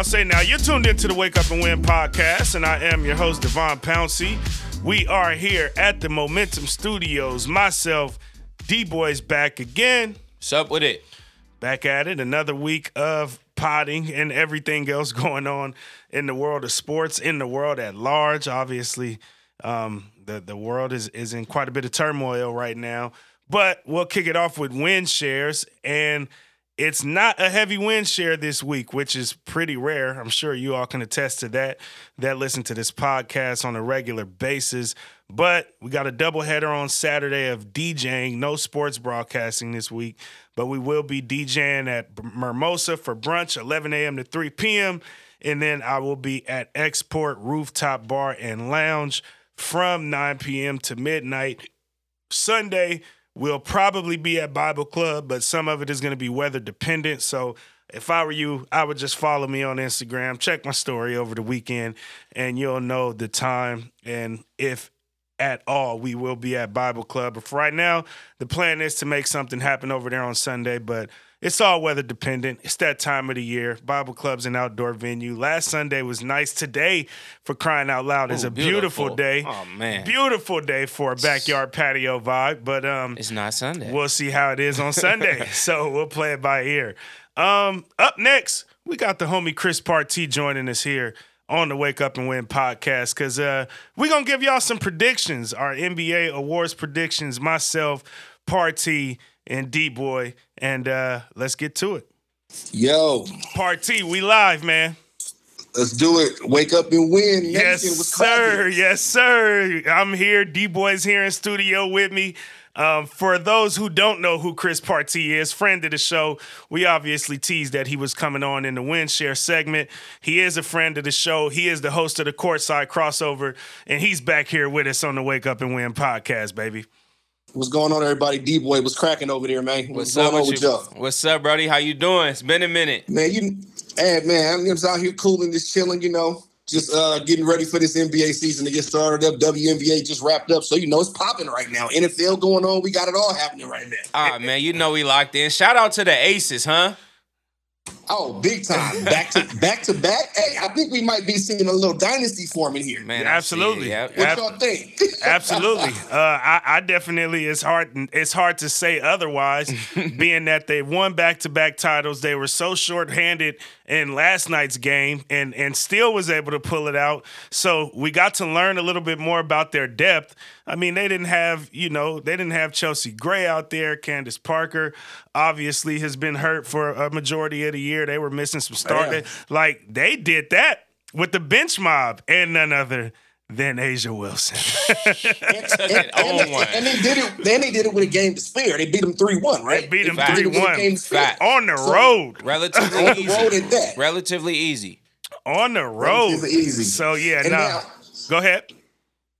now, say now. You're tuned into the Wake Up and Win podcast, and I am your host, Devon Pouncey. We are here at the Momentum Studios. Myself, D Boys, back again. What's up with it? Back at it. Another week of potting and everything else going on in the world of sports, in the world at large. Obviously, um, the the world is is in quite a bit of turmoil right now. But we'll kick it off with win shares and. It's not a heavy win share this week, which is pretty rare. I'm sure you all can attest to that, that listen to this podcast on a regular basis. But we got a doubleheader on Saturday of DJing. No sports broadcasting this week, but we will be DJing at Mimosa for brunch, 11 a.m. to 3 p.m. And then I will be at Export Rooftop Bar and Lounge from 9 p.m. to midnight. Sunday, We'll probably be at Bible Club, but some of it is going to be weather dependent. So if I were you, I would just follow me on Instagram, check my story over the weekend, and you'll know the time and if at all we will be at Bible Club. But for right now, the plan is to make something happen over there on Sunday, but it's all weather dependent. It's that time of the year. Bible Club's an outdoor venue. Last Sunday was nice. Today, for crying out loud, is a beautiful. beautiful. day. Oh man, beautiful day for a backyard patio vibe. But um, it's not Sunday. We'll see how it is on Sunday. so we'll play it by ear. Um, up next, we got the homie Criss Partee joining us here on the Wake Up and Win podcast because uh, we're going to give y'all some predictions, our NBA awards predictions, myself, Partee, and D Boy. And uh, let's get to it. Yo. Partee, we live, man. Let's do it. Wake up and win. Yes, sir. Yes, sir. I'm here. D Boy's here in studio with me. Um, for those who don't know who Criss Partee is, friend of the show, we obviously teased that he was coming on in the win share segment. He is a friend of the show. He is the host of the Courtside Crossover, and he's back here with us on the Wake Up and Win podcast, baby. What's going on, everybody? D boy was cracking over there, man. What's, What's up with, with y'all? What's up, buddy? How you doing? It's been a minute, man. You, hey, man, I'm just out here cooling, just chilling. You know, just uh, getting ready for this NBA season to get started up. WNBA just wrapped up, so you know it's popping right now. NFL going on, we got it all happening right now. All right, man. You know we locked in. Shout out to the Aces, huh? Oh, big time. Back to back to back. Hey, I think we might be seeing a little dynasty forming here. Man, absolutely. Yeah. What Ab- y'all think? absolutely. Uh, I, I, definitely it's hard it's hard to say otherwise, being that they won back to back titles. They were so short-handed in last night's game and and still was able to pull it out. So we got to learn a little bit more about their depth. I mean, they didn't have, you know, they didn't have Chelsea Gray out there. Candace Parker obviously has been hurt for a majority of the year. They were missing some starters. Like they did that with the bench mob and none other than A'ja Wilson. and, and, and, and, they did it. Then they did it with a game to spare. They beat them three one, right? They beat them three one on the so, road. Relatively on easy. the road at that. Relatively easy. On the road. Relatively easy. So yeah, now, now go ahead.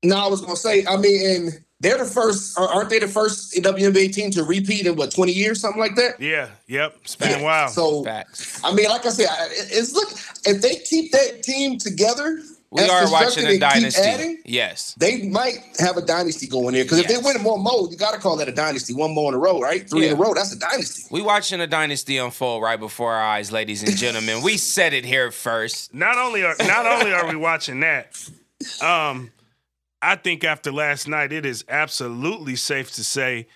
No, I was gonna say. I mean, and they're the first, aren't they? The first WNBA team to repeat in what twenty years, something like that. Yeah. Yep. It's been yeah. a while. So, Facts. I mean, like I said, it's look if they keep that team together. We are watching a dynasty. Adding, yes, they might have a dynasty going there because yes. if they win in more mode, you got to call that a dynasty. One more in a row, right? Three yeah. in a row, that's a dynasty. We watching a dynasty unfold right before our eyes, ladies and gentlemen. we said it here first. Not only are not only are we watching that, um, I think after last night, it is absolutely safe to say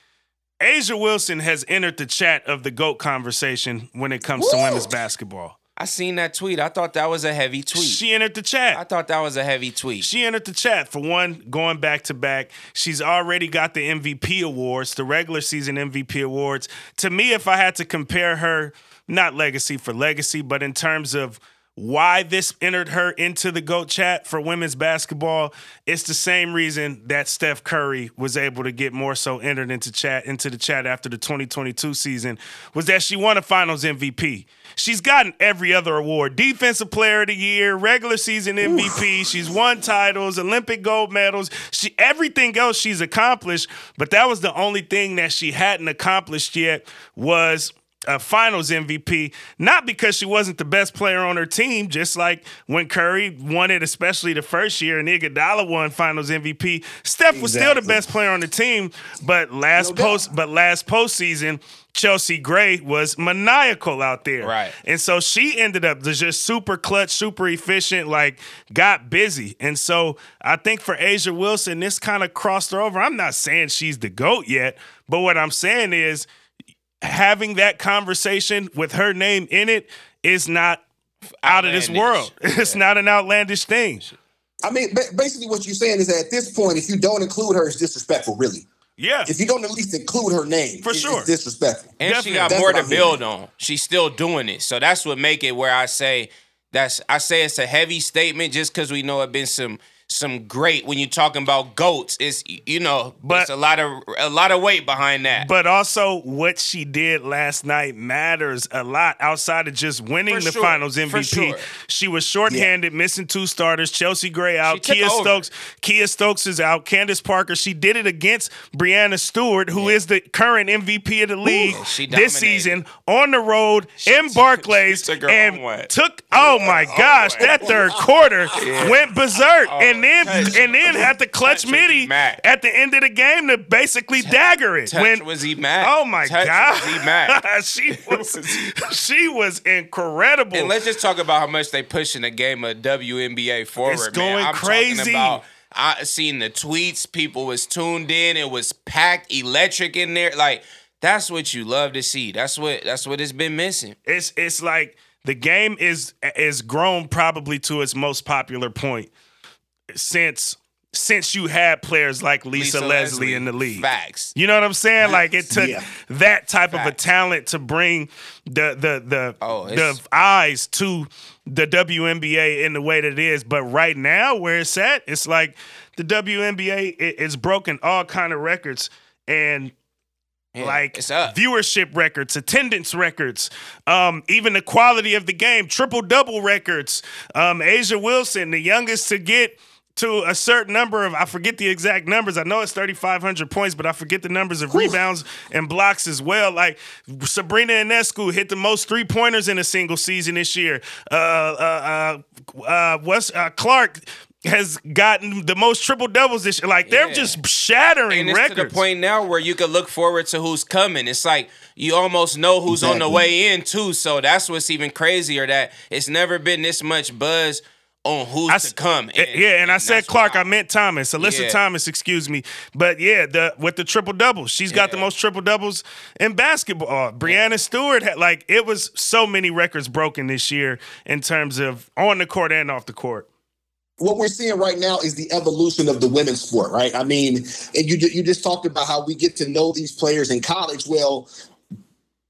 A'ja Wilson has entered the chat of the GOAT conversation when it comes Woo! to women's basketball. I seen that tweet. I thought that was a heavy tweet. She entered the chat. I thought that was a heavy tweet. She entered the chat for one, going back to back. She's already got the MVP awards, the regular season MVP awards. To me, if I had to compare her, not legacy for legacy, but in terms of why this entered her into the GOAT chat for women's basketball, it's the same reason that Steph Curry was able to get more so entered into chat into the chat after the 2022 season was that she won a finals MVP. She's gotten every other award. Defensive player of the year, regular season MVP, Oof. she's won titles, Olympic gold medals, she everything else she's accomplished, but that was the only thing that she hadn't accomplished yet was a finals MVP, not because she wasn't the best player on her team, just like when Curry won it, especially the first year, and Iguodala won finals MVP. Steph was still the best player on the team, but last No doubt. post but last postseason, Chelsea Gray was maniacal out there. Right. And so she ended up just super clutch, super efficient, like got busy. And so I think for A'ja Wilson, this kind of crossed her over. I'm not saying she's the GOAT yet, but what I'm saying is having that conversation with her name in it is not out of this Outlandish. world. It's not an outlandish thing. I mean, basically, what you're saying is that at this point, if you don't include her, it's disrespectful. Really, Yeah. if you don't at least include her name, For it- sure. it's disrespectful. And Definitely. she got That's more what to I'm build on. She's still doing it. So that's what make it where I say that's I say it's a heavy statement just because we know it been some some great when you're talking about goats. It's you know, But- it's a lot of a lot of weight behind that. But also, what she did last night matters a lot outside of just winning For the sure. finals MVP. sure. She was shorthanded, missing two starters. Chelsea Gray out. took Kiah over. Stokes. Kiah Stokes is out. Candace Parker. She did it against Breanna Stewart, who is the current MVP of the league she this season on the road in Barclays. took her and took oh my oh gosh, way. that third quarter went berserk, oh and then touch- and then had to clutch touch was at the end of the game to basically dagger it. Touch when was he mad? Oh my god, was he mad? she was she was incredible. And let's just talk about how much they pushing the game of WNBA forward. It's man. going I'm crazy. About, I seen the tweets. People was tuned in. It was packed, electric in there. Like that's what you love to see. That's what that's what it's been missing. it's it's like the game is is grown probably to its most popular point since since you had players like Lisa, Leslie, in the league. Facts. You know what I'm saying? Like it took Yeah. that type of a talent to bring the the the Oh, the eyes to the WNBA in the way that it is. But right now, where it's at, it's like the WNBA it, it's broken all kind of records and Yeah, like it's up. viewership records, attendance records, um, even the quality of the game, triple double records. Um, A'ja Wilson, the youngest to get to a certain number of, I forget the exact numbers. I know it's 3,500 points, but I forget the numbers of rebounds and blocks as well. Like Sabrina Ionescu hit the most three pointers in a single season this year. Uh, uh, uh, uh, what's uh, Clark has gotten the most triple doubles this year. Like they're Yeah. just shattering And it's records. to the point now where you can look forward to who's coming. It's like you almost know who's on the way in too. So that's what's even crazier. That it's never been this much buzz on who's I to come. eh, yeah, and I said that's Clark, I wild. meant Thomas. Alyssa Yeah. Thomas, excuse me. But yeah, the with the triple doubles, she's got the most triple doubles in basketball. Breanna Stewart had like it was so many records broken this year in terms of on the court and off the court. what we're seeing right now is the evolution of the women's sport, right? I mean, and you you just talked about how we get to know these players in college. Well,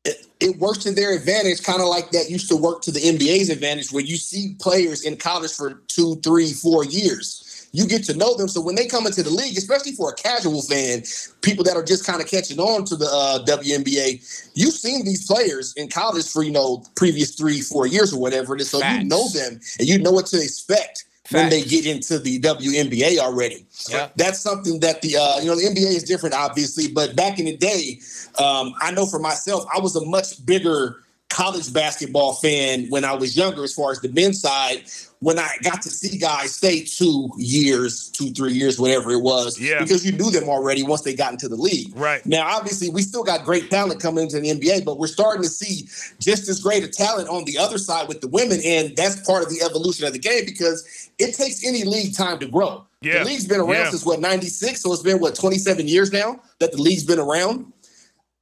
it, it works to their advantage, kind of like that used to work to the NBA's advantage, where you see players in college for two, three, four years. You get to know them, so when they come into the league, especially for a casual fan, people that are just kind of catching on to the uh, WNBA, you've seen these players in college for you know previous three, four years or whatever it is, so Facts. you know them and you know what to expect when they get into the WNBA already. Yeah. That's something that the uh, you know the NBA is different, obviously, but back in the day, um, I know for myself, I was a much bigger college basketball fan when I was younger, as far as the men's side. When I got to see guys stay two years, two three years, whatever it was, Yeah. because you knew them already once they got into the league. Right. Now, obviously, we still got great talent coming into the NBA, but we're starting to see just as great a talent on the other side with the women, and that's part of the evolution of the game because it takes any league time to grow. Yeah. The league's been around Yeah. since what '96, so it's been what 27 years now that the league's been around.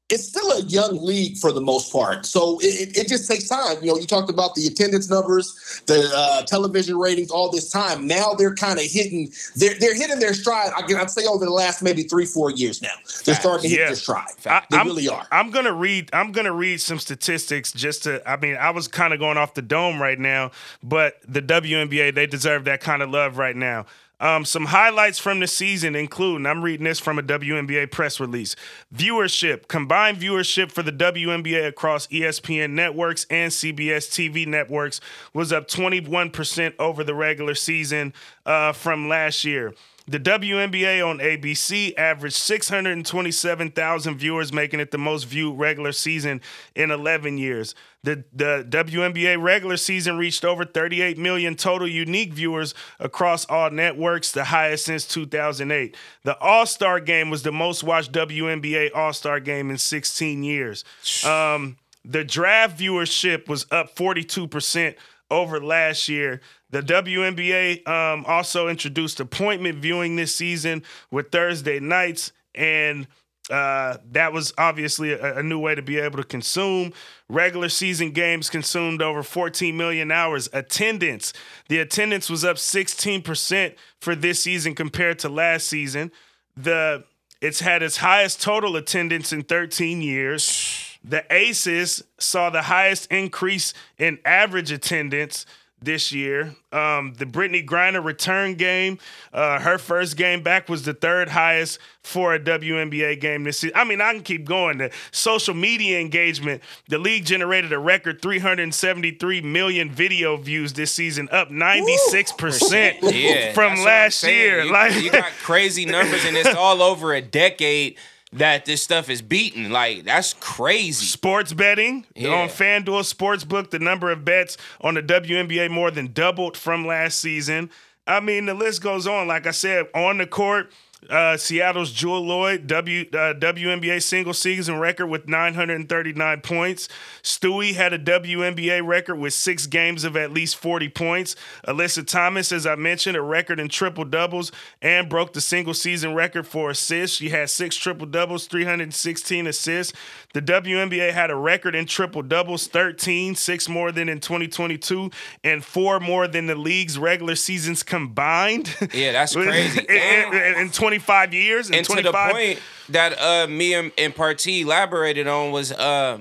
It's still a young league for the most part, so it, it, just takes time. You know, you talked about the attendance numbers, the uh, television ratings, all this time. Now they're kind of hitting, they're they're hitting their stride. I I'd say over the last maybe three, four years now, they're starting to hit their stride. I- they I'm- really are. I'm gonna read. I'm gonna read some statistics just to. I mean, I was kind of going off the dome right now, but the WNBA they deserve that kind of love right now. Um, some highlights from the season include, and I'm reading this from a WNBA press release. Viewership, combined viewership for the WNBA across ESPN networks and CBS TV networks was up 21% over the regular season uh, from last year. The WNBA on ABC averaged 627,000 viewers, making it the most viewed regular season in 11 years. The, the WNBA regular season reached over 38 million total unique viewers across all networks, the highest since 2008. The All Star game was the most watched WNBA All Star game in 16 years. Um, the draft viewership was up 42% over last year. The WNBA um, also introduced appointment viewing this season with Thursday nights, and uh, that was obviously a, a, new way to be able to consume. Regular season games consumed over 14 million hours. Attendance, the attendance was up 16% for this season compared to last season. The it's had its highest total attendance in 13 years. The Aces saw the highest increase in average attendance this year. Um, the Brittney Griner return game, uh, her first game back was the third highest for a WNBA game this season. I mean, I can keep going. The social media engagement, the league generated a record 373 million video views this season, up 96% yeah, from last year. Like you got crazy numbers, and it's all over a decade that this stuff is beaten. Like that's crazy. Sports betting Yeah. on FanDuel Sportsbook, the number of bets on the WNBA more than doubled from last season. I mean, the list goes on. Like I said, on the court, uh, Seattle's Jewell Loyd, W uh, WNBA single season record with 939 points. Stewie had a WNBA record with six games of at least 40 points. Alyssa Thomas, as I mentioned, a record in triple doubles and broke the single season record for assists. She had six triple doubles, 316 assists. The WNBA had a record in triple doubles, 13, six more than in 2022, and four more than the league's regular seasons combined. Yeah, that's crazy. in, in- in 25 years, in and to the point that uh me and, and Partee elaborated on was uh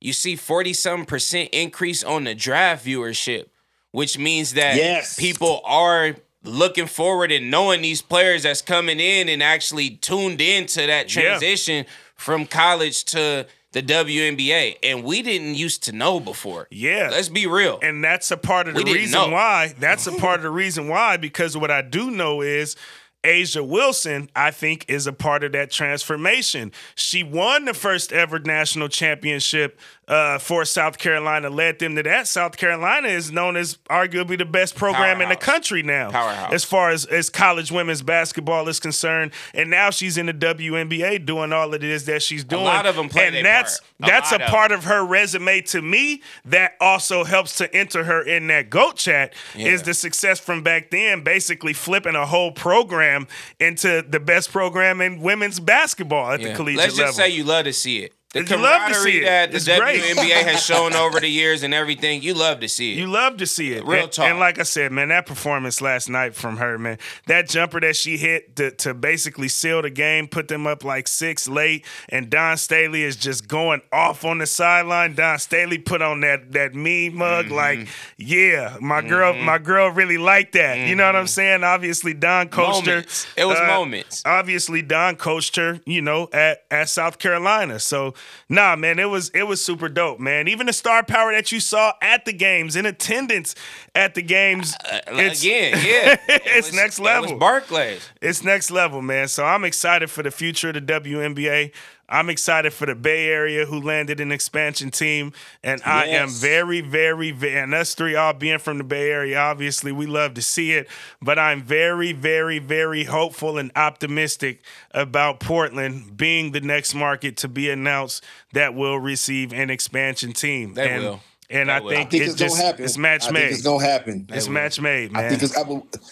you see 40 some percent increase on the draft viewership, which means that Yes. people are looking forward and knowing these players that's coming in and actually tuned into that Yeah. transition from college to the WNBA. And we didn't used to know before. Yeah. Let's be real. And that's a part of the We didn't reason know. why. That's a part of the reason why, because what I do know is A'ja Wilson, I think, is a part of that transformation. She won the first ever national championship uh, for South Carolina, led them to that. South Carolina is known as arguably the best program in the country now, Powerhouse. as far as, as college women's basketball is concerned. And now she's in the WNBA doing all it is that she's doing. A lot of them play and that's part. A that's a lot of part of her resume to me that also helps to enter her in that goat chat is the success from back then basically flipping a whole program into the best program in women's basketball at the Yeah. collegiate Let's just level say you love to see it. The You love to see it. that the It's great. WNBA has shown over the years and everything, you love to see it. You love to see it. Real and, talk. And like I said, man, that performance last night from her, man, that jumper that she hit to, to basically seal the game, put them up like six late, and Dawn Staley is just going off on the sideline. Dawn Staley put on that that mean mug, Mm-hmm. like, yeah, my girl, my girl really liked that. You know what I'm saying? Obviously, Dawn coached Mm-hmm. Moments. her. It was Uh, moments. Obviously, Dawn coached her, you know, at, at South Carolina. So, nah, man, it was it was super dope, man. Even the star power that you saw at the games, in attendance at the games, uh, uh, it's, Again, yeah. It it's next that level. was Barclays. it's next level, man. So I'm excited for the future of the WNBA. I'm excited for the Bay Area who landed an expansion team. And I am very, very, very, and us three all being from the Bay Area, obviously, we love to see it. But I'm very, very, very hopeful and optimistic about Portland being the next market to be announced that will receive an expansion team. They and, will. And I think, I think it's it's, just gonna happen. it's match I made. think it's gonna happen. it's match made, man. I think it's. I,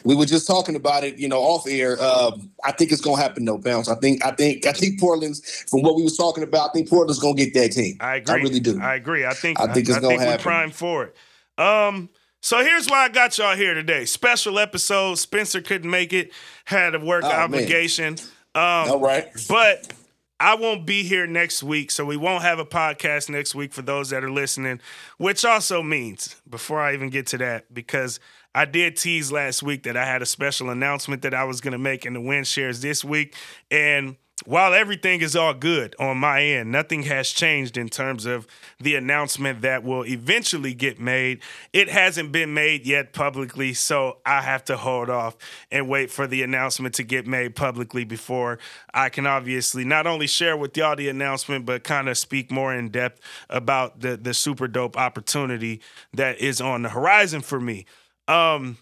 we were just talking about it, you know, off air. Um, I think it's gonna happen. No bounce. I think. I think. I think Portland's from what we was talking about. I think Portland's gonna get that team. I agree. I really do. I agree. I think I think it's I, gonna think we're happen. primed for it. Um, so here's why I got y'all here today. Special episode. Spencer couldn't make it, had a work Oh, man. obligation. Um, All right. but I won't be here next week, so we won't have a podcast next week for those that are listening, which also means, before I even get to that, because I did tease last week that I had a special announcement that I was going to make in the win shares this week. And while everything is all good on my end, nothing has changed in terms of the announcement that will eventually get made. It hasn't been made yet publicly, so I have to hold off and wait for the announcement to get made publicly before I can obviously not only share with y'all the announcement, but kind of speak more in depth about the the super dope opportunity that is on the horizon for me. Um,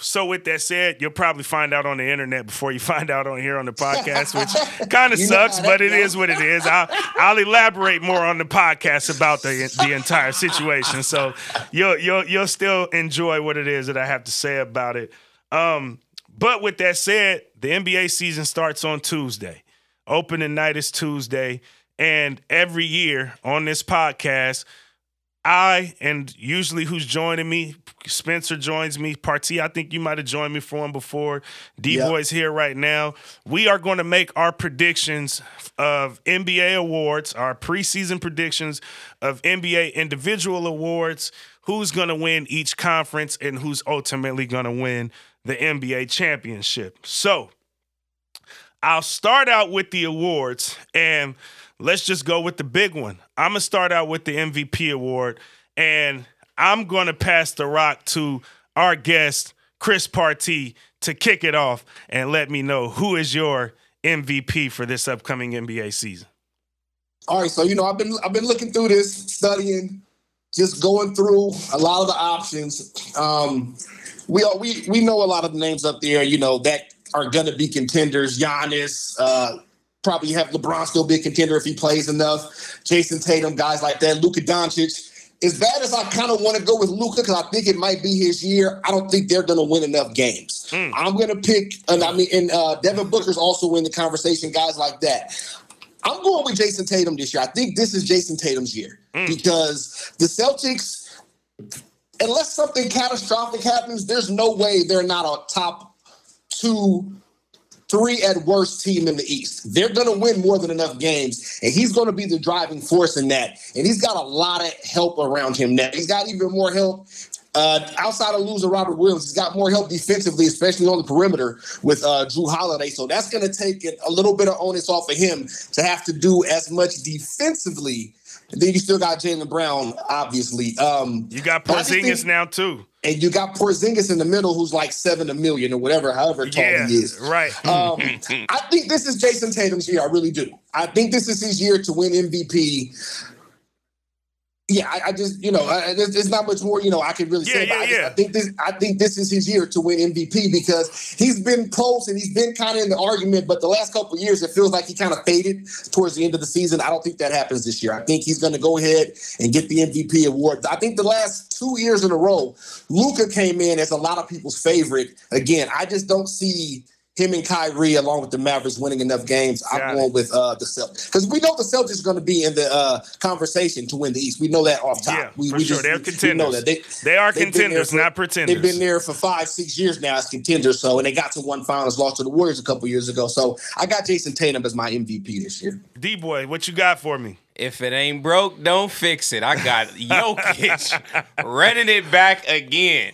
so with that said, you'll probably find out on the internet before you find out on here on the podcast, which kind of sucks, but it is what it is. I'll, I'll elaborate more on the podcast about the the entire situation, so you'll you'll you'll still enjoy what it is that I have to say about it. Um, but with that said, the NBA season starts on Tuesday. Opening night is Tuesday, and every year on this podcast I and usually who's joining me, Spencer joins me. Partee, I think you might have joined me for one before. D Boy's yep. here right now. We are going to make our predictions of NBA awards, our preseason predictions of NBA individual awards, who's going to win each conference, and who's ultimately going to win the NBA championship. So I'll start out with the awards and let's just go with the big one. I'm gonna start out with the MVP award, and I'm gonna pass the rock to our guest Criss Partee to kick it off and let me know who is your MVP for this upcoming NBA season. All right, so you know I've been I've been looking through this, studying, just going through a lot of the options. Um, we all, we we know a lot of the names up there, you know that are going to be contenders. Giannis, uh, probably have LeBron still be a contender if he plays enough. Jayson Tatum, guys like that. Luka Doncic. As bad as I kind of want to go with Luka because I think it might be his year, I don't think they're going to win enough games. Mm. I'm going to pick, and I mean, and uh, Devin Booker's also in the conversation. Guys like that. I'm going with Jayson Tatum this year. I think this is Jayson Tatum's year mm. because the Celtics, unless something catastrophic happens, there's no way they're not a top two three at worst team in the East. They're going to win more than enough games, and he's going to be the driving force in that. And he's got a lot of help around him now. He's got even more help uh, outside of losing Robert Williams, he's got more help defensively, especially on the perimeter with uh, Jrue Holiday. So that's going to take a little bit of onus off of him to have to do as much defensively. And then you still got Jaylen Brown, obviously. Um, you got Porzingis now too and you got Porzingis in the middle, who's like seven a million or whatever, however tall yeah, he is. Right. Um, I think this is Jayson Tatum's year. I really do. I think this is his year to win MVP yeah, I, I, just you know, I, there's, there's, not much more you know I can really yeah, say. Yeah, I, just, I, think this I think this is his year to win MVP because he's been close and he's been kind of in the argument, but the last couple years it feels like he kind of faded towards the end of the season. I don't think that happens this year. I think he's going to go ahead and get the MVP award. I think the last two years in a row, Luka came in as a lot of people's favorite. Again, I just don't see him and Kyrie, along with the Mavericks, winning enough games. I'm Got going with uh, the Celtics because we know the Celtics are going to be in the uh, conversation to win the East. We know that off top. Yeah, we, for we sure. Just, They're contenders. We know that they, they are contenders, for, not pretenders. They've been there for five, six years now as contenders. So, and they got to one finals, lost to the Warriors a couple years ago. So, I got Jayson Tatum as my MVP this year. D boy, what you got for me? If it ain't broke, don't fix it. I got Jokic running it back again.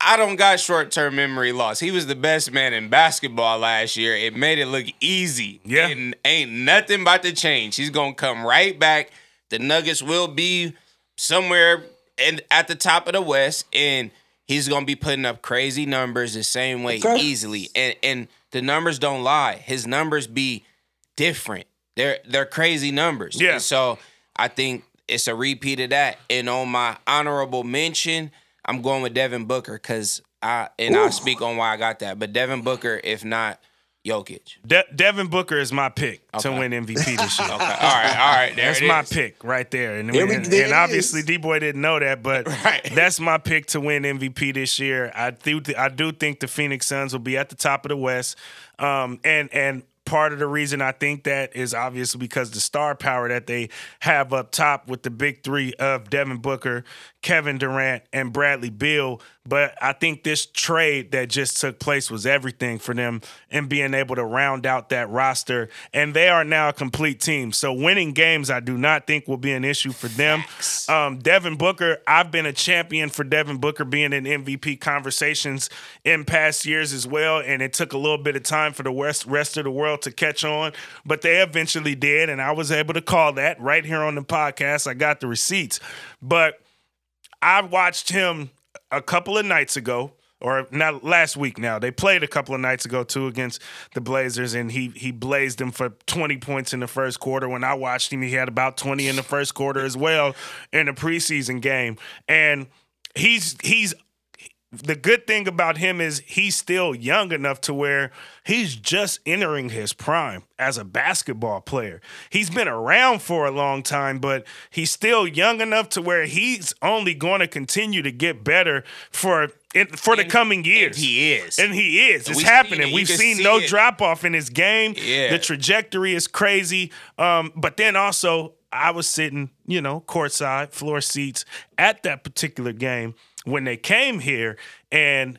I don't got short term memory loss. He was the best man in basketball last year. It made it look easy. Yeah. And ain't nothing about to change. He's gonna come right back. The Nuggets will be somewhere in, at the top of the West, and he's gonna be putting up crazy numbers the same way okay. easily. And and the numbers don't lie. His numbers be different. They're they're crazy numbers. Yeah. And so I think it's a repeat of that. And on my honorable mention. I'm going with Devin Booker because I and Ooh. I'll speak on why I got that. But Devin Booker, if not Jokic. De- Devin Booker is my pick okay. to win MVP this year. okay. All right. All right. There that's my pick right there. And, there and, and obviously D Boy didn't know that, but right. that's my pick to win MVP this year. I do th- I do think the Phoenix Suns will be at the top of the West. Um, and and part of the reason I think that is obviously because the star power that they have up top with the big three of Devin Booker, Kevin Durant, and Bradley Beal. But I think this trade that just took place was everything for them and being able to round out that roster. And they are now a complete team. So winning games, I do not think will be an issue for them. Um, Devin Booker, I've been a champion for Devin Booker being in MVP conversations in past years as well. And it took a little bit of time for the rest, rest of the world to catch on, but they eventually did, and I was able to call that right here on the podcast. I got the receipts, but I watched him a couple of nights ago or not last week now. They played a couple of nights ago too against the Blazers, and he he blazed them for 20 points in the first quarter. When I watched him, he had about 20 in the first quarter as well in a preseason game. And he's he's the good thing about him is he's still young enough to where he's just entering his prime as a basketball player. He's been around for a long time, but he's still young enough to where he's only going to continue to get better for for the And- coming years. he is. And he is. It's happening. it. We've seen see no it. drop off in his game. Yeah. The trajectory is crazy. Um, but then also, I was sitting, you know, courtside, floor seats at that particular game when they came here, and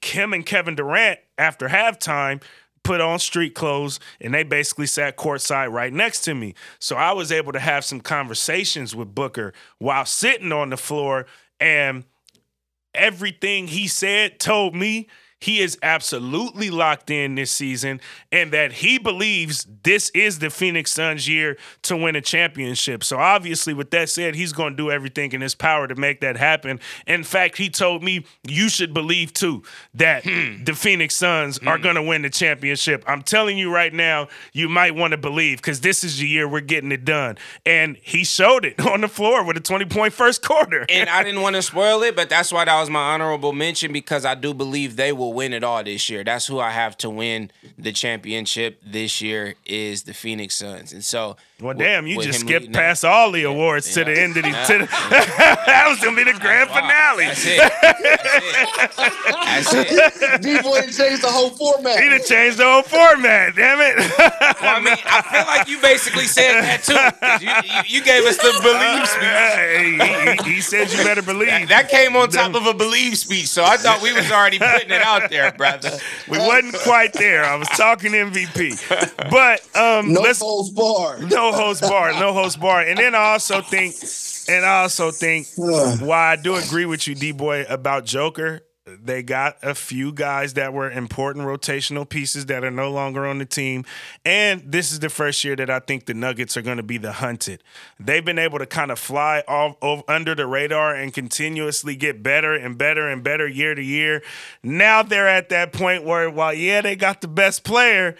Kim and Kevin Durant after halftime put on street clothes and they basically sat courtside right next to me. So I was able to have some conversations with Booker while sitting on the floor and everything he said told me he is absolutely locked in this season and that he believes this is the Phoenix Suns year to win a championship. So obviously with that said, he's going to do everything in his power to make that happen. In fact, he told me you should believe too that hmm. the Phoenix Suns are hmm. going to win the championship. I'm telling you right now, you might want to believe cuz this is the year we're getting it done. And he showed it on the floor with a 20 point first quarter. and I didn't want to spoil it, but that's why that was my honorable mention because I do believe they will win it all this year. That's who I have to win the championship this year is the Phoenix Suns, and so Well, with- damn, you with just skipped leading past all the awards to the end of the. To the that was gonna be the grand Wow, finale. That's it. That's it. That's it. D boy changed the whole format. He done changed the whole format. Damn it! Well, I mean, I feel like you basically said that too. You, you, you gave us the believe speech. Hey, he, he said you better believe. That came on top of a believe speech, so I thought we was already putting it out there, brother. we wasn't quite there. I was talking MVP, but um, no let's holds barred. no host bar, no host bar, and then I also think, and I also think, why I do agree with you, D boy, about Joker. They got a few guys that were important rotational pieces that are no longer on the team. And this is the first year that I think the Nuggets are going to be the hunted. They've been able to kind of fly off, off under the radar and continuously get better and better and better year to year. Now they're at that point where, while, yeah, they got the best player,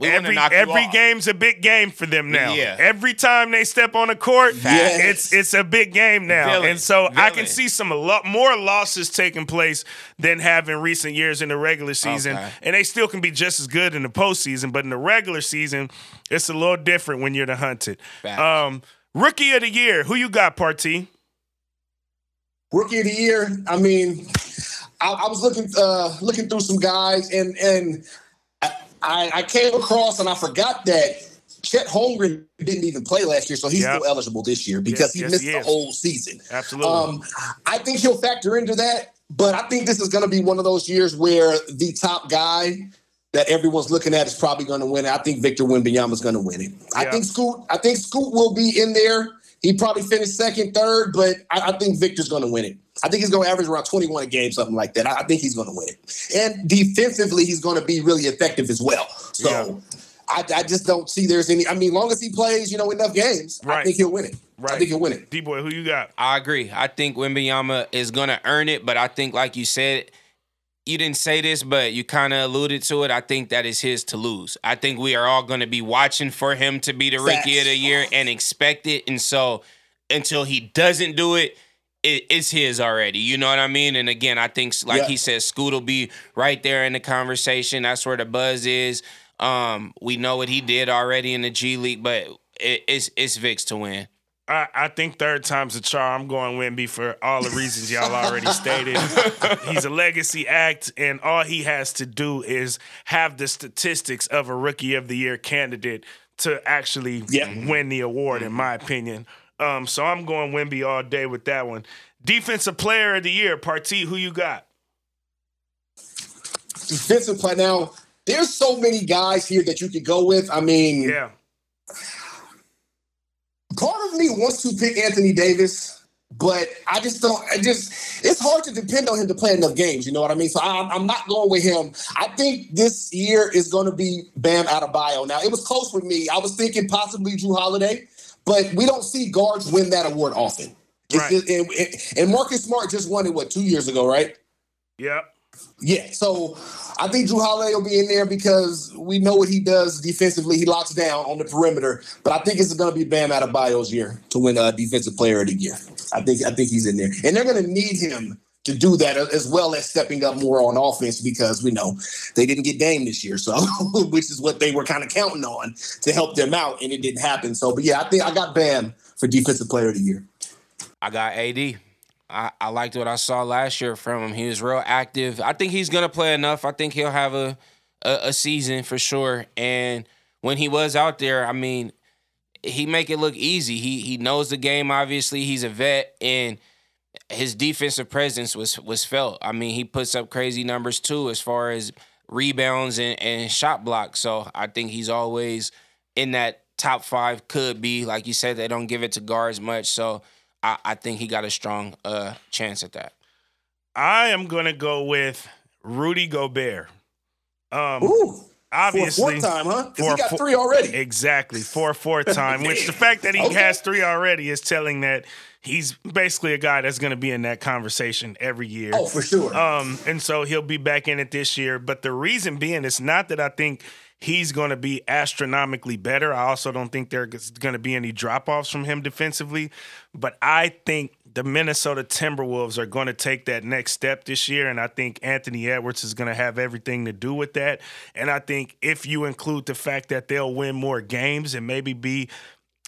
We every knock every off. game's a big game for them now. Yeah. Every time they step on the court, Yes. it's it's a big game now. Villain. And so I can see some a lot more losses taking place than have in recent years in the regular season. Okay. And they still can be just as good in the postseason, but in the regular season, it's a little different when you're the hunted. Um, rookie of the year, who you got, Partee? Rookie of the year. I mean, I, I was looking uh, looking through some guys, and and I, I, came across and I forgot that Chet Holmgren didn't even play last year, so he's Yep. still eligible this year because Yes, he yes, missed he the whole season. Absolutely. Um, I think he'll factor into that, but I think this is going to be one of those years where the top guy that everyone's looking at is probably going to win it. I think Victor Wembanyama is going to win it. I think Scoot. I think Scoot will be in there. He probably finished second, third, but I, I think Victor's going to win it. I think he's going to average around 21 a game, something like that. I, I think he's going to win it. And defensively, he's going to be really effective as well. So. Yeah. I, I just don't see there's any. I mean, long as he plays, you know, enough games, I think he'll win it. Right. I think he'll win it. D boy, who you got? I agree. I think Wembanyama is gonna earn it, but I think, like you said, you didn't say this, but you kind of alluded to it. I think that is his to lose. I think we are all gonna be watching for him to be the rookie of the year and expect it. And so, until he doesn't do it, it, it's his already. You know what I mean? And again, I think, like Yeah. he said, Scoot will be right there in the conversation. That's where the buzz is. Um, we know what he did already in the G League, but it, it's it's Vic's to win. I, I think third time's a charm. I'm going Wemby for all the reasons y'all already stated. He's a legacy act, and all he has to do is have the statistics of a rookie of the year candidate to actually Yeah. win the award, in my opinion. Um, so I'm going Wemby all day with that one. Defensive player of the year, Partee, who you got? defensive player. Now, there's so many guys here that you could go with. I mean, Yeah. part of me wants to pick Anthony Davis, but I just don't. I just it's hard to depend on him to play enough games. You know what I mean? So I'm, I'm not going with him. I think this year is going to be Bam Adebayo. Now it was close with me. I was thinking possibly Jrue Holiday, but we don't see guards win that award often. Right. Just, and, and Marcus Smart just won it what two years ago, right? Yep. Yeah, so I think Jrue Holiday will be in there because we know what he does defensively. He locks down on the perimeter, but I think it's going to be Bam Adebayo's year to win a Defensive Player of the Year. I think I think he's in there, and they're going to need him to do that as well as stepping up more on offense because we know they didn't get Dame this year, so which is what they were kind of counting on to help them out, and it didn't happen. So, but yeah, I think I got Bam for Defensive Player of the Year. I got AD. I, I liked what I saw last year from him. He was real active. I think he's gonna play enough. I think he'll have a, a, a season for sure. And when he was out there, I mean, he make it look easy. He he knows the game. Obviously, he's a vet, and his defensive presence was was felt. I mean, he puts up crazy numbers too as far as rebounds and, and shot blocks. So I think he's always in that top five. Could be like you said, they don't give it to guards much. So I, I think he got a strong uh, chance at that. I am gonna go with Rudy Gobert. Um, Ooh. Obviously, for a fourth time, huh? Because he got three already. Exactly, for a fourth time. which the fact that he okay. has three already is telling that he's basically a guy that's going to be in that conversation every year. Oh, for sure. Um, and so he'll be back in it this year. But the reason being, it's not that I think he's going to be astronomically better. I also don't think there's going to be any drop offs from him defensively. But I think the Minnesota Timberwolves are going to take that next step this year. And I think Anthony Edwards is going to have everything to do with that. And I think if you include the fact that they'll win more games and maybe be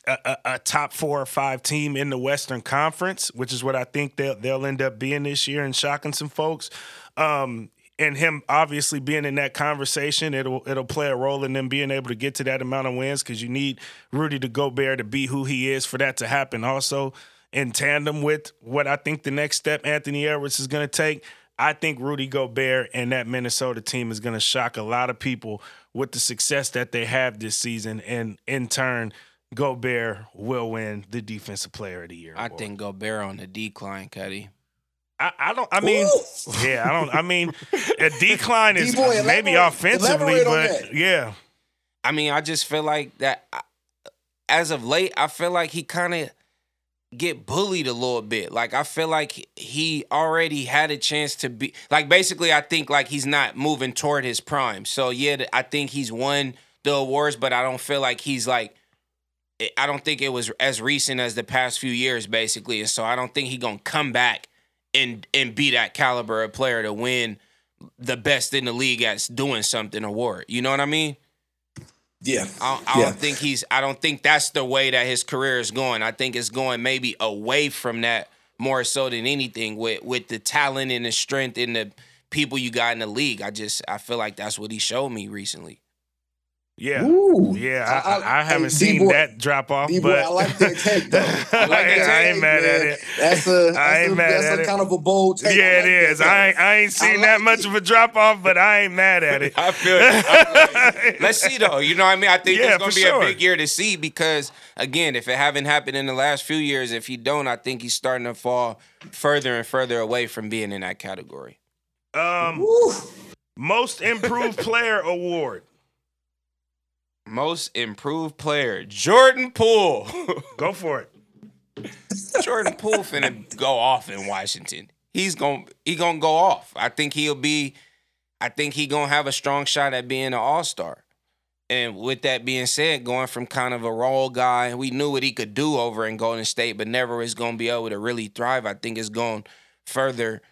a, a, top four or five team in the Western Conference, which is what I think they'll, they'll end up being this year and shocking some folks. Um, and him obviously being in that conversation, it'll it'll play a role in them being able to get to that amount of wins because you need Rudy to Gobert to be who he is for that to happen. Also, in tandem with what I think the next step Anthony Edwards is going to take, I think Rudy Gobert and that Minnesota team is going to shock a lot of people with the success that they have this season, and in turn. Gobert will win the Defensive Player of the Year. I think Gobert on the decline, Cuddy. I, I don't. I mean, Ooh. yeah, I don't. I mean, a decline is D-boy, maybe offensively, but yeah. I mean, I just feel like that. As of late, I feel like he kind of get bullied a little bit. Like I feel like he already had a chance to be like basically I think like he's not moving toward his prime. So yeah, I think he's won the awards, but I don't feel like he's like I don't think it was as recent as the past few years basically. And so I don't think he going to come back and and be that caliber of player to win the best in the league at doing something award. You know what I mean? Yeah. I, I yeah. don't think he's I don't think that's the way that his career is going. I think it's going maybe away from that more so than anything with with the talent and the strength and the people you got in the league. I just I feel like that's what he showed me recently. Yeah, Ooh. yeah. I, I, I haven't seen D-boy, that drop off, D-boy, but I like that take though. I, like that I ain't mad man. at it. That's a that's, I ain't a, mad that's at a it. kind of a bold take. Yeah, like it is. I ain't, I ain't seen like that much of a drop off, but I ain't mad at it. I feel. It. Let's see though. You know what I mean? I think yeah, it's gonna be sure. a big year to see because again, if it haven't happened in the last few years, if he don't, I think he's starting to fall further and further away from being in that category. Um, most improved player award. Most improved player, Jordan Poole. go for it. Jordan Poole finna go off in Washington. He's gonna he gonna go off. I think he'll be. I think he gonna have a strong shot at being an All Star. And with that being said, going from kind of a role guy, we knew what he could do over in Golden State, but never is to be able to really thrive. I think it's going further,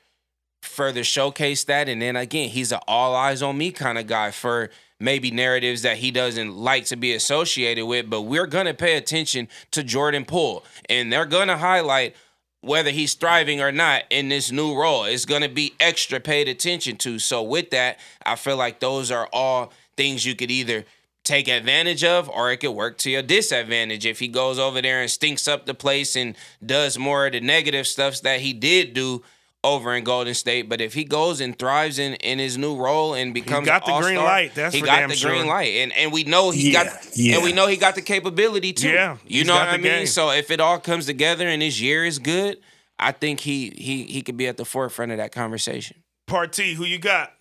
further showcase that. And then again, he's an all eyes on me kind of guy for maybe narratives that he doesn't like to be associated with, but we're going to pay attention to Jordan Poole and they're going to highlight whether he's thriving or not in this new role. It's going to be extra paid attention to. So with that, I feel like those are all things you could either take advantage of or it could work to your disadvantage if he goes over there and stinks up the place and does more of the negative stuff that he did do over in Golden State. But if he goes and thrives in, in his new role and becomes he got the green light, that's he got the sure. green light, and and we know he yeah, got yeah. and we know he got the capability too. Yeah, you know what I mean. Game. So if it all comes together and his year is good. I think he he he could be at the forefront of that conversation. Partee, who you got?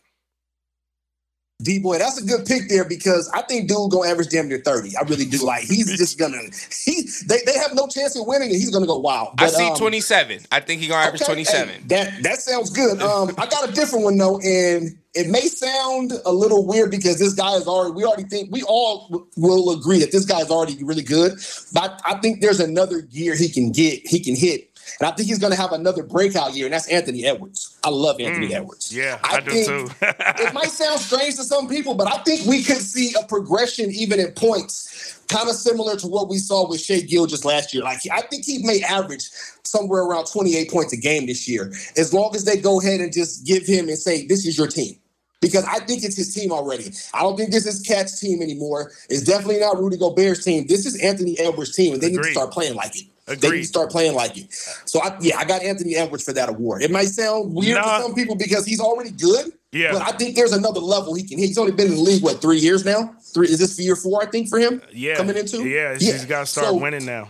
D boy, that's a good pick there because I think dude gonna average damn near 30. I really do. Like he's just gonna he they, they have no chance of winning and he's gonna go wild. I But, see um, 27. I think he gonna average okay, 27. hey, that that sounds good. Um, I got a different one though, and it may sound a little weird because this guy is already. We already think we all will agree that this guy is already really good. But I think there's another gear he can get. He can hit. And I think he's going to have another breakout year, and that's Anthony Edwards. I love Anthony Edwards. Mm, Yeah, I, do too. it might sound strange to some people, but I think we could see a progression even in points, kind of similar to what we saw with Shai Gilgeous last year. Like I think he may average somewhere around 28 points a game this year, as long as they go ahead and just give him and say, "This is your team." Because I think it's his team already. I don't think this is KAT's team anymore. It's definitely not Rudy Gobert's team. This is Anthony Edwards' team, and they need to start playing like it. They need to start playing like it. So I, yeah, I got Anthony Edwards for that award. It might sound weird Nah. to some people because he's already good. Yeah. But I think there's another level he can hit. He's only been in the league, what, three years now? Three is this year four, I think, for him? Uh, yeah, Coming into? yeah, Yeah. he's got to start So- winning now.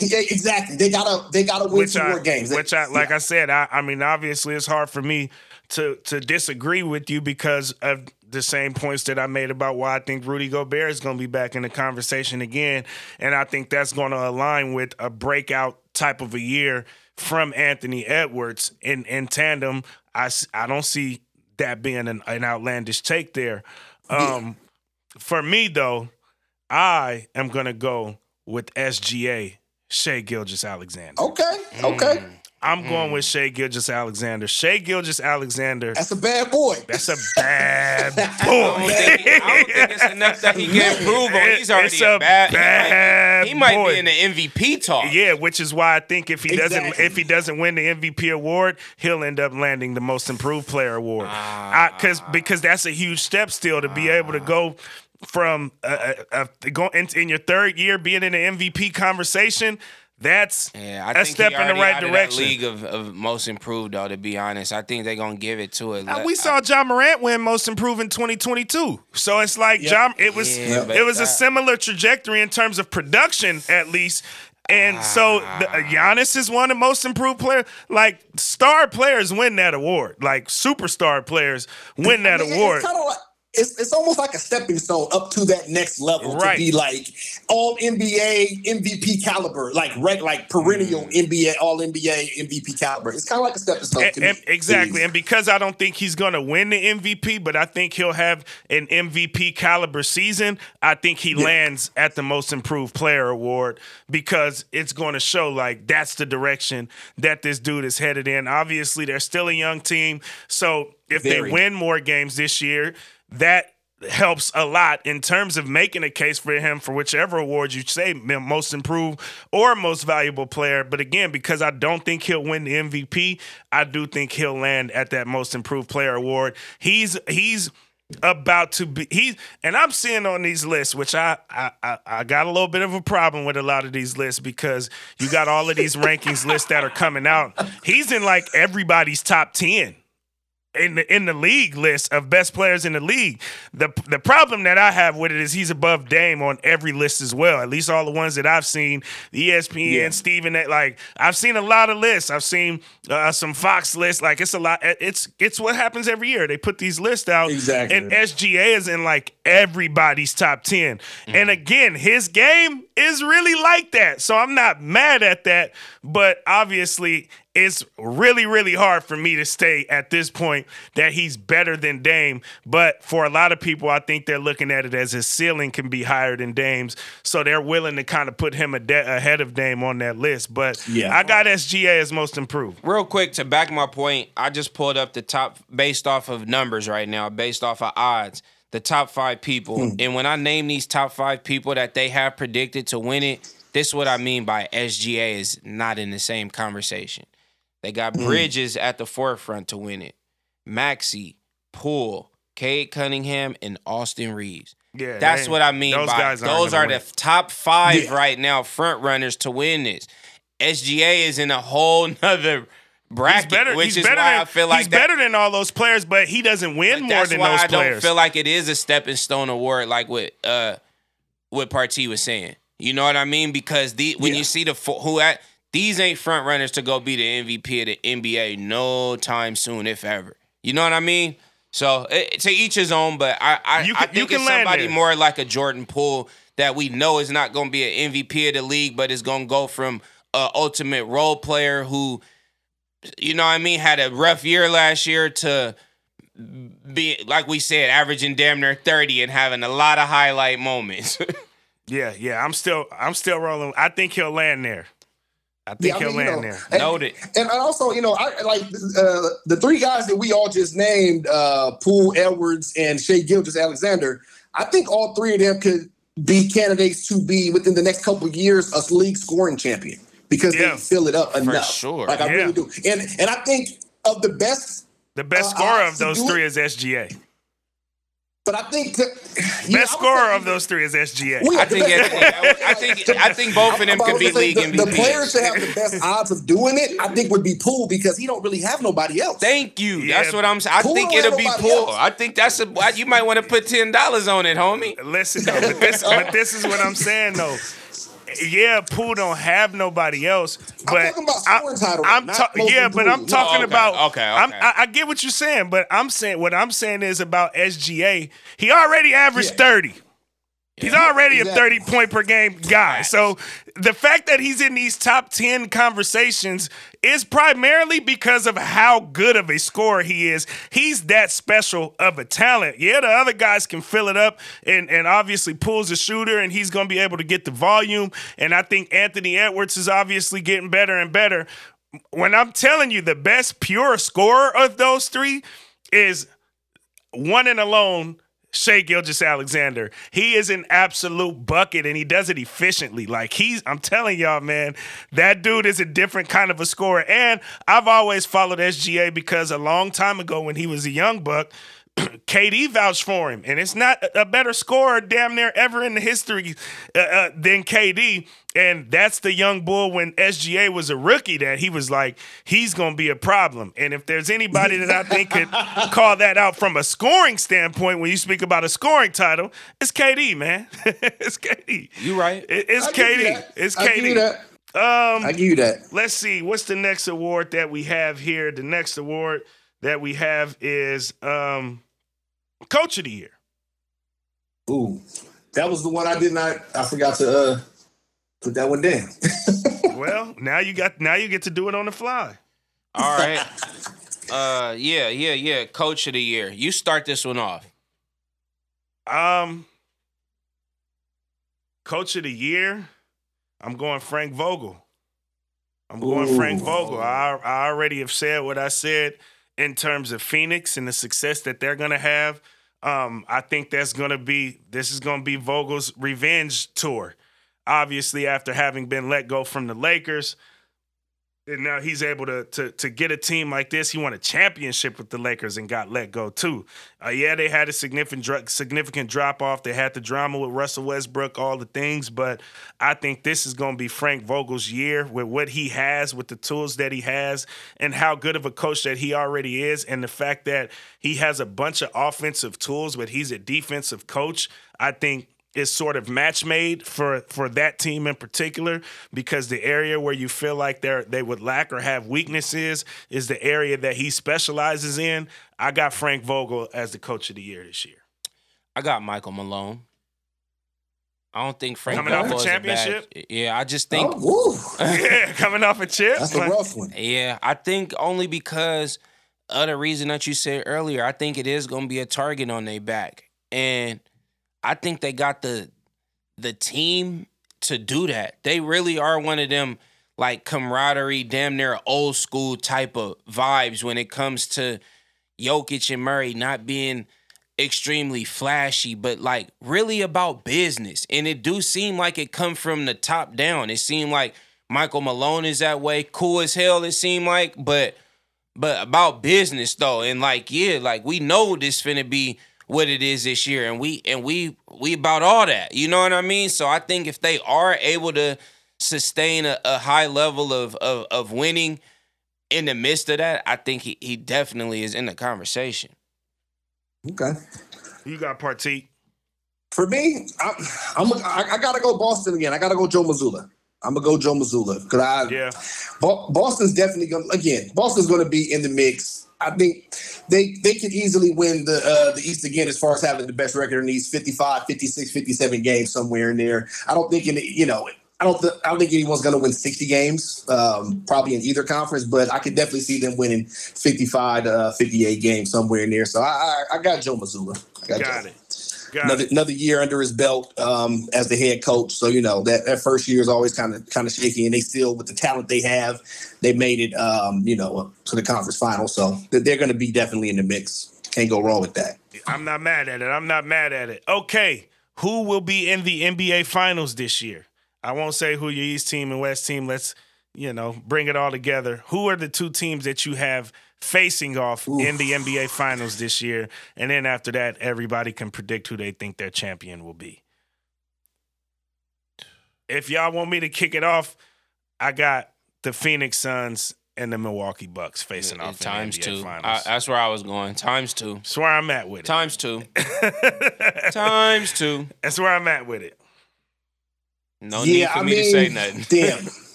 Yeah, exactly. They gotta they gotta win which some I, more games. which I, like I said, I, I mean, obviously, it's hard for me to to disagree with you because of the same points that I made about why I think Rudy Gobert is going to be back in the conversation again, and I think that's going to align with a breakout type of a year from Anthony Edwards in in tandem. I, I don't see that being an, an outlandish take there. Um, For me though, I am going to go with SGA. Shai Gilgeous Alexander. okay, okay. I'm going with Shai Gilgeous Alexander. Shai Gilgeous Alexander. That's a bad boy. That's a bad I don't, boy. think, I don't think it's enough that he can improve on. He's already It's a, a bad. bad he might, he might be in the MVP talk. Yeah, which is why I think if he doesn't if he doesn't win the MVP award, he'll end up landing the Most Improved Player award. Ah. Because because that's a huge step still to be able to go from uh, uh, uh, in, in your third year being in the MVP conversation. That's Yeah, I a think step in the right out of that direction. league of, of most improved, though. To be honest, I think they're gonna give it to it. Uh, we saw Ja Morant win Most Improved in 2022. So it's like John. It was Yeah, it was a similar trajectory in terms of production, at least. And so the, uh, Giannis is one of the most improved players. Like star players win that award. Like superstar players win that I mean, award. It's kind of like it's, it's almost like a stepping stone up to that next level Right. to be like all NBA MVP caliber, like reg, like perennial Mm. NBA All NBA MVP caliber. It's kind of like a stepping stone. And- and- exactly. And because I don't think he's going to win the MVP, but I think he'll have an MVP caliber season, I think he lands at the most improved player award because it's going to show like that's the direction that this dude is headed in. Obviously, they're still a young team. So if Very. they win more games this year, that helps a lot in terms of making a case for him for whichever award you say most improved or most valuable player. But again because I don't think he'll win the MVP I do think he'll land at that most improved player award. He's he's about to be he and I'm seeing on these lists which I, I I I got a little bit of a problem with a lot of these lists because you got all of these rankings lists that are coming out. He's in like everybody's top 10 in the in the league list of best players in the league. The the problem that I have with it is he's above Dame on every list as well. At least all the ones that I've seen, the ESPN, Yeah. Steven, that like I've seen a lot of lists. I've seen uh, some Fox lists. Like it's a lot. It's it's what happens every year. They put these lists out, Exactly. and SGA is in like everybody's top 10 And again, his game is really like that. So I'm not mad at that, but obviously it's really, really hard for me to stay at this point that he's better than Dame. But for a lot of people, I think they're looking at it as his ceiling can be higher than Dame's. So they're willing to kind of put him a de- ahead of Dame on that list. But Yeah. I got SGA as most improved. Real quick to back my point, I just pulled up the top based off of numbers right now, based off of odds, the top five people. Hmm. And when I name these top five people that they have predicted to win it, this is what I mean by SGA is not in the same conversation. They got hmm. Bridges at the forefront to win it. Maxey, Poole, Cade Cunningham, and Austin Reaves. Yeah, That's what I mean those by guys aren't those are win. the top five Yeah. right now, front runners to win this. SGA is in a whole nother bracket, He's better. which he's is better why than, I feel like he's that, better than all those players, but he doesn't win more that's than why those I players. don't feel like it is a stepping stone award, like what uh what Partee was saying. You know what I mean? Because the when Yeah. you see the who at these ain't front runners to go be the MVP of the NBA no time soon, if ever. You know what I mean? So it, to each his own, but I I, I can- you think it's somebody there. more like a Jordan Poole that we know is not going to be an MVP of the league, but is going to go from a ultimate role player who, you know what I mean, had a rough year last year to be like we said, averaging damn near thirty and having a lot of highlight moments. Yeah, yeah. I'm still I'm still rolling. I think he'll land there. I think Yeah, he'll mean, you land know, there. and- Noted. And also, you know, I like uh, the three guys that we all just named, uh, Poole, Edwards, and Shai Gilgeous Alexander. I think all three of them could be candidates to be within the next couple of years a league scoring champion because Yeah. they fill it up enough. sure. Like I Yeah. really do. And and I think of the best, The best Uh, scorer of those three it- is SGA. but I think to, Best yeah, I would scorer of those three is SGA. Well, I think best- I think I think both of them I'm could be league the, MVPs. the players that have the best odds of doing it, I think, would be Poole because he don't really have nobody else. Thank you. Yeah. That's what I'm saying. I Poole think it'll be nobody Poole. else. I think that's a. You might want to put ten dollars on it, homie. Listen, though, but this, but this is what I'm saying though. Yeah, Poole don't have nobody else, but talking about scoring title, I'm not ta- yeah, but I'm talking Oh, okay, about. okay, I'm, okay. I, I get what you're saying, but I'm saying what I'm saying is about SGA. He already averaged Yeah. 30. He's already exactly. a 30 point per game guy. So the fact that he's in these top 10 conversations is primarily because of how good of a scorer he is. He's that special of a talent. Yeah, the other guys can fill it up, and, and obviously Poole's a shooter, and he's going to be able to get the volume. And I think Anthony Edwards is obviously getting better and better. When I'm telling you the best pure scorer of those three is one and alone, Shai Gilgeous Alexander. He is an absolute bucket and he does it efficiently. Like he's, I'm telling y'all, man, that dude is a different kind of a scorer. And I've always followed SGA because a long time ago when he was a young buck, KD vouched for him, and it's not a a better scorer damn near ever in the history uh, uh, than KD. And that's the young bull when SGA was a rookie that he was like, he's going to be a problem. And if there's anybody that I think could call that out from a scoring standpoint when you speak about a scoring title, it's KD, man. it's KD. You right. It- It's I give KD. It's I give you KD. that. Um, I give you that. let's see what's the next award that we have here the next award that we have is um coach of the year Ooh, that was the one I did not. I forgot to uh, put that one down. well now you got now you get to do it on the fly All right. Uh, yeah, yeah, yeah. Coach of the year. You start this one off. um coach of the year i'm going frank vogel i'm going frank vogel I, I already have said what i said in terms of phoenix and the success that they're gonna have um i think that's gonna be this is gonna be vogel's revenge tour obviously after having been let go from the Lakers. And now he's able to, to to get a team like this. He won a championship with the Lakers and got let go too. Uh, yeah, they had a significant significant drop off. They had the drama with Russell Westbrook, all the things. But I think this is going to be Frank Vogel's year with what he has, with the tools that he has, and how good of a coach that he already is, and the fact that he has a bunch of offensive tools, but he's a defensive coach. I think is sort of match made for for that team in particular because the area where you feel like they are they would lack or have weaknesses is the area that he specializes in. I got Frank Vogel as the coach of the year this year. I got Michael Malone. I don't think Frank Coming off Vogel a bad- championship? yeah, I just think Oh, yeah, coming off a chip. That's a rough one. Yeah, I think only because of the reason that you said earlier. I think it is going to be a target on their back, and I think they got the the team to do that. They really are one of them like camaraderie, damn near old school type of vibes when it comes to Jokic and Murray not being extremely flashy, but like really about business. And it do seem like it come from the top down. It seemed like Michael Malone is that way, cool as hell. It seemed like, but but about business though, and like yeah, like we know this finna be what it is this year, and we and we we about all that. You know what I mean? So I think if they are able to sustain a, a high level of, of of winning in the midst of that, I think he, he definitely is in the conversation. Okay. You got Partique. For me, I'm, I'm I, I gotta go Boston again. I gotta go Joe Mazzulla. I'm gonna go Joe Mazzulla because I Yeah. Boston's definitely gonna again. Boston's gonna be in the mix. I think they they could easily win the uh, the East again as far as having the best record in these 55, 56, 57 games somewhere in there. I don't think in you know I don't th- I don't think anyone's gonna win 60 games um, probably in either conference, but I could definitely see them winning 55 to uh, 58 games somewhere in there. So I I, I got Joe Mazzulla. I got, Got Joe. it. Another, another year under his belt um, as the head coach, so you know that, that first year is always kind of kind of shaky, and they still with the talent they have, they made it um, you know to the conference final, so they're going to be definitely in the mix. Can't go wrong with that. I'm not mad at it. I'm not mad at it. Okay. Who will be in the NBA finals this year? I won't say who your East team and West team. Let's, you know, bring it all together. Who are the two teams that you have facing off in the NBA finals this year? And then after that, everybody can predict who they think their champion will be. If y'all want me to kick it off, I got the Phoenix Suns and the Milwaukee Bucks facing off times the NBA two. I, that's where I was going. Times two. That's where I'm at with it. Times two. Times two. That's where I'm at with it. No yeah, need for me to say nothing. Damn.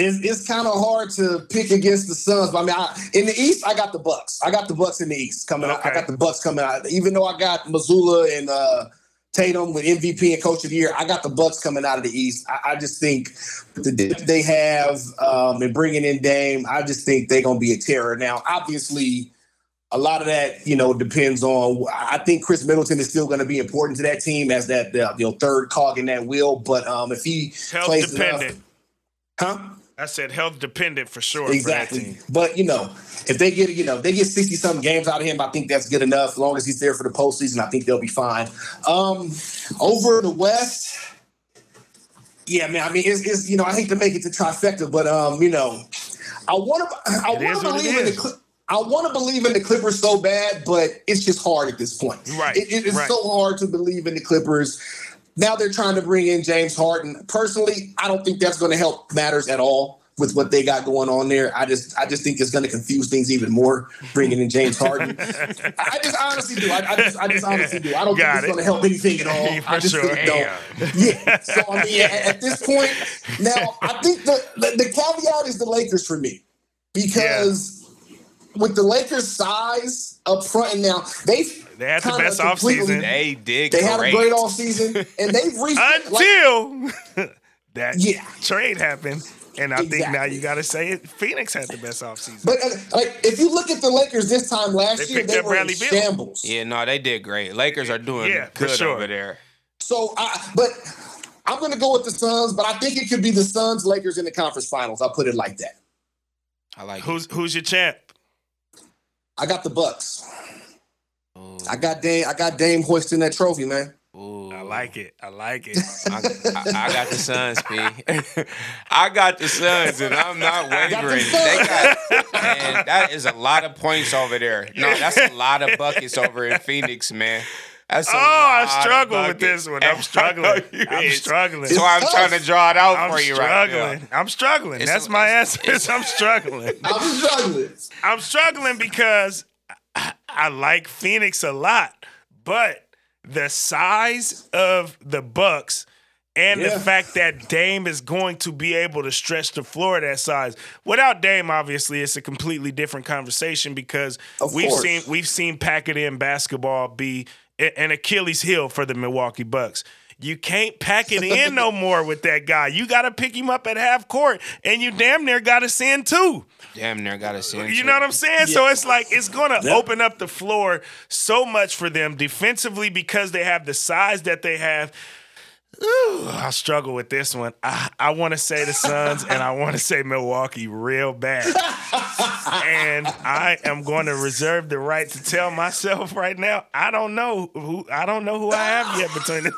It's, it's kind of hard to pick against the Suns, but I mean, I, in the East, I got the Bucks. I got the Bucks in the East coming out. I got the Bucks coming out. Even though I got Mazzulla and uh, Tatum with MVP and Coach of the Year, I got the Bucks coming out of the East. I, I just think the depth they have um, and bringing in Dame, I just think they're going to be a terror. Now, obviously, a lot of that, you know, depends on. I think Khris Middleton is still going to be important to that team as that uh, you know third cog in that wheel. But um, if he Health plays dependent. enough, huh? I said health dependent for sure. Exactly. team. But you know, if they get you know if they get sixty something games out of him, I think that's good enough. As long as he's there for the postseason, I think they'll be fine. Um, over in the West, yeah, man. I mean, it's, it's you know I hate to make it to trifecta, but um, you know, I want to I want to believe in the. I want to believe in the Clippers so bad, but it's just hard at this point. Right, It- it is right. so hard to believe in the Clippers. Now they're trying to bring in James Harden. Personally, I don't think that's going to help matters at all with what they got going on there. I just, I just think it's going to confuse things even more bringing in James Harden. I just honestly do. I, I just, I just honestly do. I don't Got think it's it. going to help anything at all. For I just sure. think don't. Yeah. So I mean, at, at this point, now I think the, the the caveat is the Lakers for me because with the Lakers' size up front and now they've They had the best completely- offseason. They did They had a great. great off season and they've reached like, Until that Yeah. trade happened. And I think now you got to say it. Phoenix had the best offseason. But uh, like, if you look at the Lakers this time last They year, they up were in Bradley Beal. shambles. Yeah, no, they did great. Lakers are doing Yeah, for good sure. over there. So, I, but I'm going to go with the Suns. But I think it could be the Suns, Lakers in the conference finals. I'll put it like that. I like Who's who's your champ? I got the Bucks. Ooh, I oh. got Dame. I got Dame hoisting that trophy, man. ooh. I like it. I like it. I, I, I got the Suns, P. I got the Suns, and I'm not got the wavering. Suns. They got, man, that is a lot of points over there. No, that's a lot of buckets over in Phoenix, man. That's a Oh, lot I of struggle with this one. I'm struggling. I'm is. struggling. So I'm It's trying to draw it out I'm for you right I'm struggling. now. I'm struggling. It's- That's my it's- answer. is I'm struggling. I'm struggling. I'm struggling because I, I like Phoenix a lot, but the size of the Bucks and Yeah. the fact that Dame is going to be able to stretch the floor that size. Without Dame, obviously, it's a completely different conversation because Of we've course. seen we've seen pack it in basketball be a- an Achilles heel for the Milwaukee Bucks. You can't pack it in no more with that guy. You got to pick him up at half court, and you damn near got to send two. Damn near got a sense. You know what I'm saying? So it's like it's gonna Yeah. open up the floor so much for them defensively because they have the size that they have. Ooh, I struggle with this one. I, I want to say the Suns and I want to say Milwaukee real bad. and I am going to reserve the right to tell myself right now. I don't know who I don't know who I have yet between the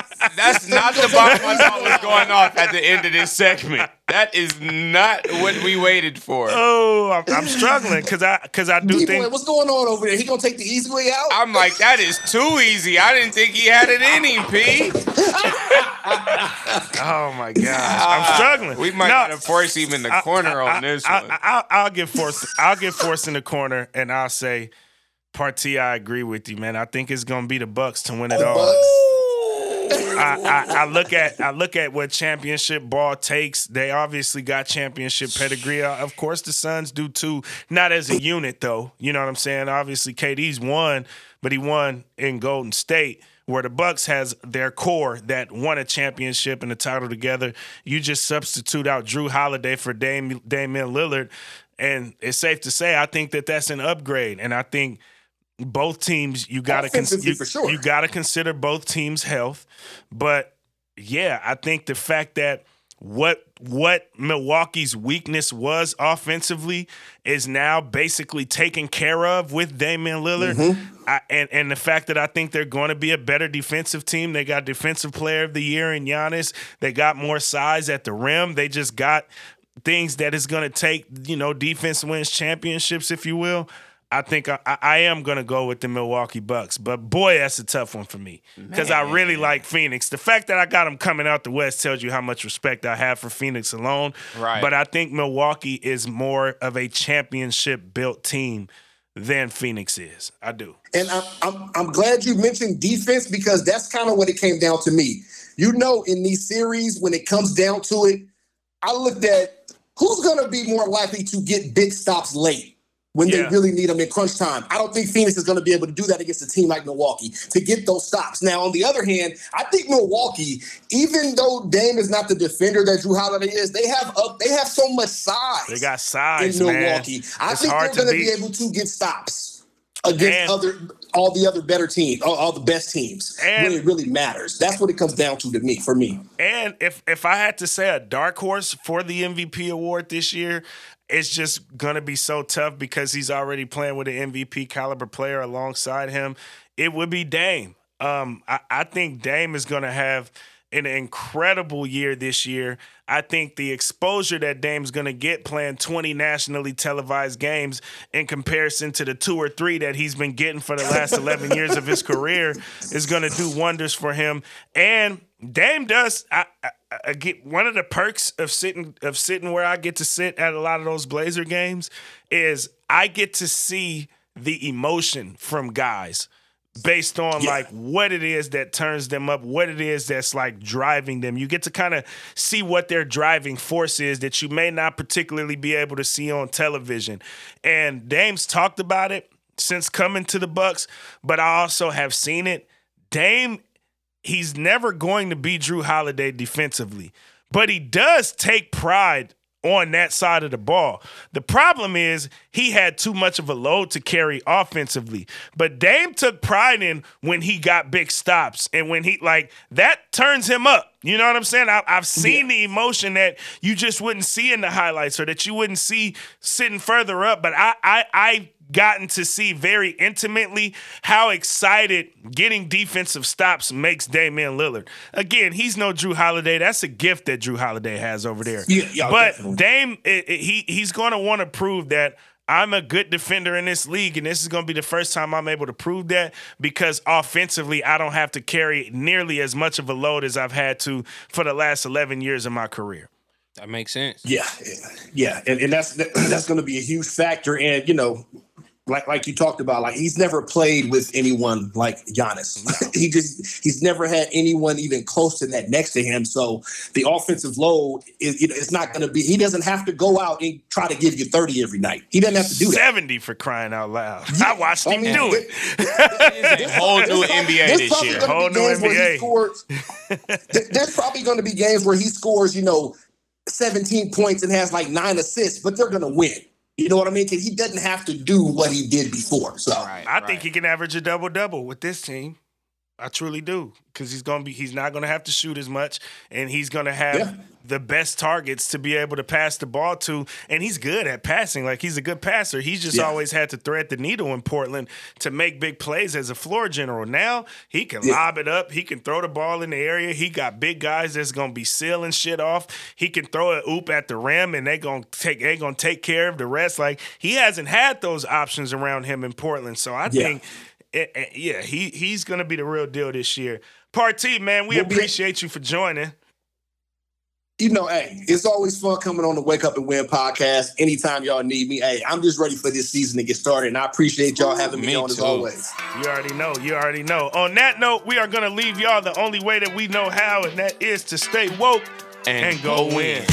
two. That's not the bomb I thought was going off at the end of this segment. That is not what we waited for. oh, I'm, I'm struggling because I because I do D-boy, think what's going on over there? He gonna take the easy way out? I'm like, that is too easy. I didn't think he had it in him, P. Oh my gosh, I'm ah, struggling. We might No, have to force him in the corner on this I, one. I, will I'll get forced. I'll get forced in the corner, and I'll say, "Partee, I agree with you, man. I think it's gonna be the Bucks to win it all." Bucks. I, I, look at I look at what championship ball takes. They obviously got championship pedigree. Uh, Of course, the Suns do too. Not as a unit though. You know what I'm saying? Obviously, KD's won, but he won in Golden State. Where the Bucks has their core that won a championship and a title together, you just substitute out Jrue Holiday for Dame, Damian Lillard, and it's safe to say I think that that's an upgrade. And I think both teams you got to Offensively, you, sure. you got to consider both teams' health. But yeah, I think the fact that what what Milwaukee's weakness was offensively is now basically taken care of with Damian Lillard. Mm-hmm. I, and and the fact that I think they're going to be a better defensive team. They got defensive player of the year in Giannis. They got more size at the rim. They just got things that is going to take, you know, defense wins championships, if you will. I think I, I- I am going to go with the Milwaukee Bucks. But boy, that's a tough one for me because I really like Phoenix. The fact that I got them coming out the West tells you how much respect I have for Phoenix alone. Right. But I think Milwaukee is more of a championship built team than Phoenix is. I do. And I'm, I'm I'm glad you mentioned defense because that's kind of what it came down to me. You know, in these series, when it comes down to it, I looked at who's going to be more likely to get big stops late when Yeah. they really need them in crunch time. I don't think Phoenix is going to be able to do that against a team like Milwaukee to get those stops. Now, on the other hand, I think Milwaukee, even though Dame is not the defender that Jrue Holiday is, they have up, they have so much size They got size, in man. Milwaukee. I It's think they're going to be able to get stops against And- other all the other better teams, all, all the best teams. And- when it really matters. That's what it comes down to to me. For me, And if if I had to say a dark horse for the MVP award this year, it's just gonna be so tough because he's already playing with an MVP caliber player alongside him. It would be Dame. Um, I, I think Dame is gonna have an incredible year this year. I think the exposure that Dame's gonna get playing 20 nationally televised games in comparison to the two or three that he's been getting for the last 11 years of his career is gonna do wonders for him. And Dame does. I, I, I get one of the perks of sitting of sitting where I get to sit at a lot of those Blazer games is I get to see the emotion from guys based on Yeah. like what it is that turns them up, what it is that's like driving them. You get to kind of see what their driving force is that you may not particularly be able to see on television. And Dame's talked about it since coming to the Bucks, but I also have seen it. Dame he's never going to be Jrue Holiday defensively, but he does take pride on that side of the ball. The problem is he had too much of a load to carry offensively. But Dame took pride in when he got big stops and when he like that turns him up. You know what I'm saying? I, I've seen the emotion that you just wouldn't see in the highlights or that you wouldn't see sitting further up. But I I I gotten to see very intimately how excited getting defensive stops makes Damian Lillard. Again, he's no Jrue Holiday. That's a gift that Jrue Holiday has over there. Yeah, yeah, but definitely. Dame, it- it- he he's going to want to prove that. I'm a good defender in this league, and this is going to be the first time I'm able to prove that because offensively, I don't have to carry nearly as much of a load as I've had to for the last 11 years of my career. That makes sense. yeah, yeah, and, and that's that's going to be a huge factor. And you know, like like you talked about, like he's never played with anyone like Giannis. he just he's never had anyone even close to that next to him. So the offensive load is you know, it's not going to be. He doesn't have to go out and try to give you thirty every night. He doesn't have to do that. 70 for crying out loud. I watched him I mean, do it. It's a whole new NBA there's this probably year. gonna be Whole new games where he NBA. scores- there- there's probably going to be games where he scores, you know, 17 points and has like nine assists, but they're going to win. You know what I mean? 'Cause he doesn't have to do what he did before. So Right, I right. think he can average a double double with this team. I truly do because he's gonna be he's not gonna have to shoot as much, and he's gonna have Yeah. the best targets to be able to pass the ball to, and he's good at passing. Like he's a good passer. He's just Yeah. always had to thread the needle in Portland to make big plays as a floor general. Now he can Yeah. lob it up. He can throw the ball in the area. He got big guys that's gonna be sealing shit off. He can throw a oop at the rim, and they gonna take they gonna take care of the rest. Like he hasn't had those options around him in Portland. So I think eh, eh, yeah, he he's gonna be the real deal this year. Partee man, we We'll be- appreciate you for joining. you know, hey, it's always fun coming on the Wake Up and Win podcast. Anytime y'all need me, hey, I'm just ready for this season to get started, and I appreciate y'all having me, me on as always. You already know. You already know. On that note, we are going to leave y'all the only way that we know how, and that is to stay woke and, go, win.